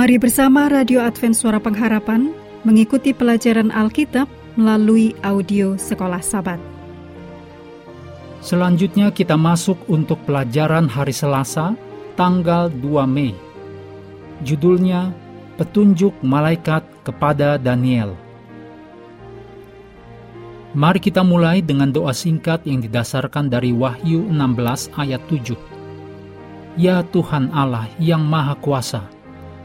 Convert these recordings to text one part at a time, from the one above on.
Mari bersama Radio Advent Suara Pengharapan mengikuti pelajaran Alkitab melalui audio Sekolah Sabat. Selanjutnya kita masuk untuk pelajaran hari Selasa, tanggal 2 Mei. Judulnya Petunjuk Malaikat kepada Daniel. Mari kita mulai dengan doa singkat yang didasarkan dari Wahyu 16 ayat 7. Ya Tuhan Allah yang Maha Kuasa,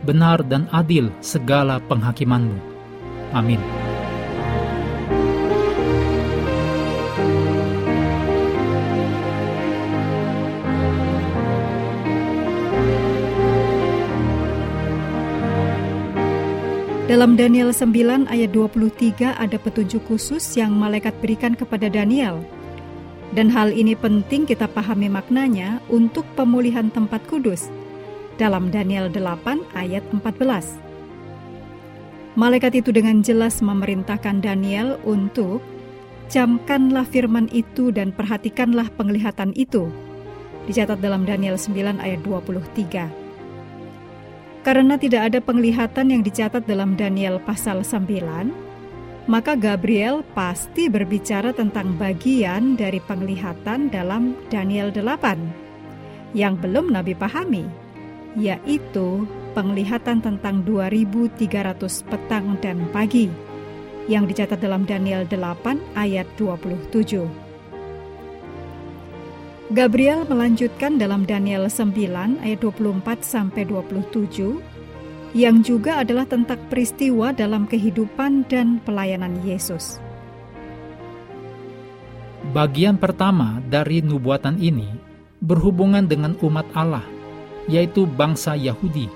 benar dan adil segala penghakimanmu. Amin. Dalam Daniel 9 ayat 23 ada petunjuk khusus yang malaikat berikan kepada Daniel. Dan hal ini penting kita pahami maknanya untuk pemulihan tempat kudus dalam Daniel 8 ayat 14. Malaikat itu dengan jelas memerintahkan Daniel untuk camkanlah firman itu dan perhatikanlah penglihatan itu. Dicatat dalam Daniel 9 ayat 23. Karena tidak ada penglihatan yang dicatat dalam Daniel pasal 9, maka Gabriel pasti berbicara tentang bagian dari penglihatan dalam Daniel 8 yang belum Nabi pahami, yaitu penglihatan tentang 2300 petang dan pagi yang dicatat dalam Daniel 8 ayat 27. Gabriel melanjutkan dalam Daniel 9 ayat 24 sampai 27 yang juga adalah tentang peristiwa dalam kehidupan dan pelayanan Yesus. Bagian pertama dari nubuatan ini berhubungan dengan umat Allah, yaitu bangsa Yahudi.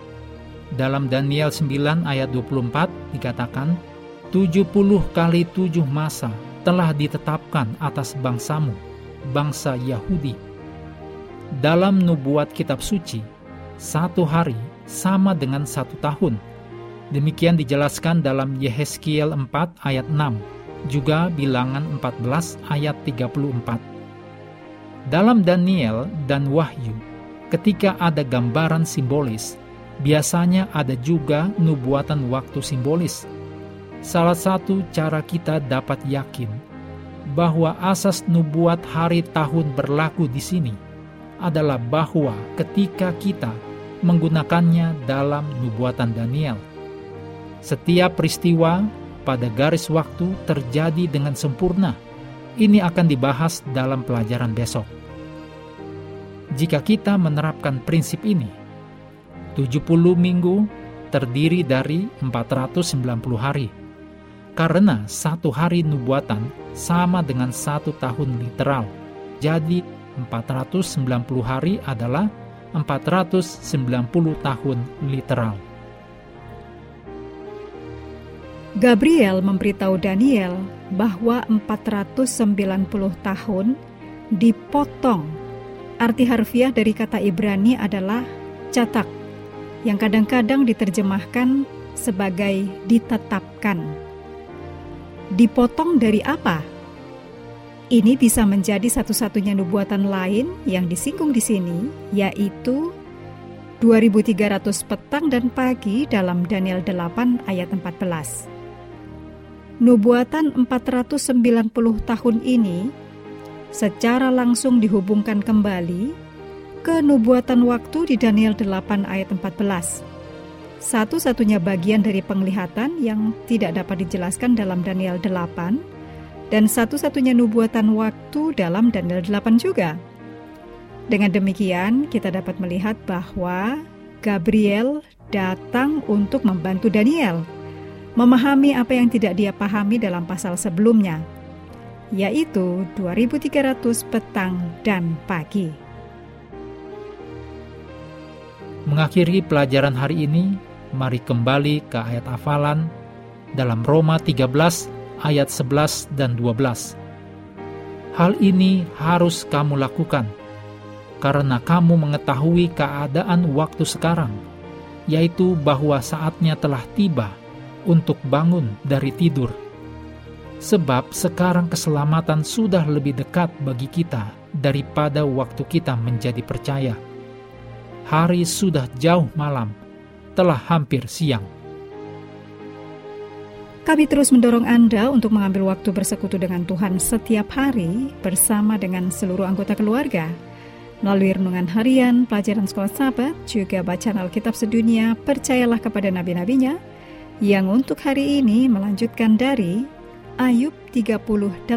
Dalam Daniel 9 ayat 24 dikatakan, 70 kali tujuh masa telah ditetapkan atas bangsamu, bangsa Yahudi. Dalam nubuat kitab suci, satu hari sama dengan satu tahun. Demikian dijelaskan dalam Yehezkiel 4 ayat 6, juga bilangan 14 ayat 34. Dalam Daniel dan Wahyu, ketika ada gambaran simbolis, biasanya ada juga nubuatan waktu simbolis. Salah satu cara kita dapat yakin bahwa asas nubuat hari tahun berlaku di sini adalah bahwa ketika kita menggunakannya dalam nubuatan Daniel, setiap peristiwa pada garis waktu terjadi dengan sempurna. Ini akan dibahas dalam pelajaran besok. Jika kita menerapkan prinsip ini, 70 minggu terdiri dari 490 hari karena satu hari nubuatan sama dengan satu tahun literal. Jadi 490 hari adalah 490 tahun literal. Gabriel memberitahu Daniel bahwa 490 tahun dipotong. Arti harfiah dari kata Ibrani adalah catak, yang kadang-kadang diterjemahkan sebagai ditetapkan dipotong dari apa? Ini bisa menjadi satu-satunya nubuatan lain yang disinggung di sini, yaitu 2300 petang dan pagi dalam Daniel 8 ayat 14. Nubuatan 490 tahun ini secara langsung dihubungkan kembali ke nubuatan waktu di Daniel 8 ayat 14 satu-satunya bagian dari penglihatan yang tidak dapat dijelaskan dalam Daniel 8 dan satu-satunya nubuatan waktu dalam Daniel 8 juga. Dengan demikian, kita dapat melihat bahwa Gabriel datang untuk membantu Daniel memahami apa yang tidak dia pahami dalam pasal sebelumnya, yaitu 2300 petang dan pagi. Mengakhiri pelajaran hari ini, mari kembali ke ayat hafalan dalam Roma 13 ayat 11 dan 12. Hal ini harus kamu lakukan karena kamu mengetahui keadaan waktu sekarang, yaitu bahwa saatnya telah tiba untuk bangun dari tidur. Sebab sekarang keselamatan sudah lebih dekat bagi kita daripada waktu kita menjadi percaya. Hari sudah jauh malam, telah hampir siang. Kami terus mendorong Anda untuk mengambil waktu bersekutu dengan Tuhan setiap hari bersama dengan seluruh anggota keluarga. Melalui renungan harian, pelajaran sekolah sahabat, juga bacaan Alkitab sedunia, percayalah kepada nabi-nabinya, yang untuk hari ini melanjutkan dari Ayub 38.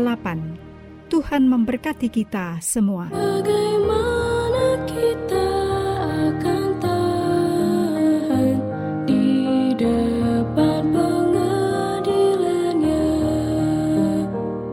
Tuhan memberkati kita semua. Bagaimana